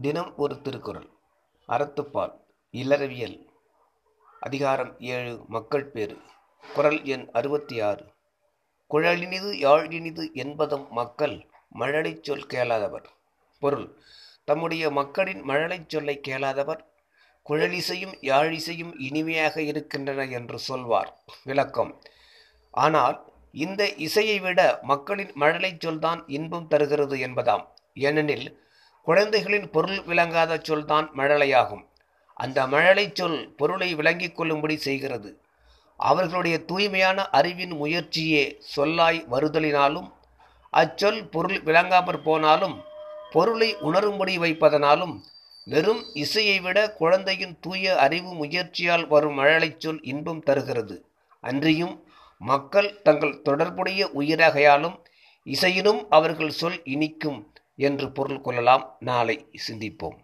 தினம் ஒரு திருக்குறள். அறத்துப்பால் இல்லறவியல். அதிகாரம் ஏழு மக்கள் பேறு. குரல் எண் அறுபத்தி ஆறு குழலினிது யாழினிது என்பதும் மக்கள் மழலைச் சொல் கேளாதவர். பொருள் தம்முடைய மக்களின் மழலைச் சொல்லை கேளாதவர். குழலிசையும் யாழிசையும் இனிமையாக இருக்கின்றன என்று சொல்வார். விளக்கம் ஆனால் இந்த இசையை விட மக்களின் மழலைச் சொல்தான் இன்பம் தருகிறது என்பதாம். ஏனெனில் குழந்தைகளின் பொருள் விளங்காத சொல் தான் மழலையாகும். அந்த மழலைச் சொல் பொருளை விளங்கிக் கொள்ளும்படி செய்கிறது. அவர்களுடைய தூய்மையான அறிவின் முயற்சியே சொல்லாய் வருதலினாலும் அச்சொல் பொருள் விளங்காமற் போனாலும் பொருளை உணரும்படி வைப்பதனாலும் வெறும் இசையை விட குழந்தையின் தூய அறிவு முயற்சியால் வரும் மழலைச் சொல் இன்பம் தருகிறது. அன்றியும் மக்கள் தங்கள் தொடர்புடைய உயிரகையாலும் இசையினும் அவர்கள் சொல் இனிக்கும். என்று பொருள் கொள்ளலாம். நாளை சிந்திப்போம்.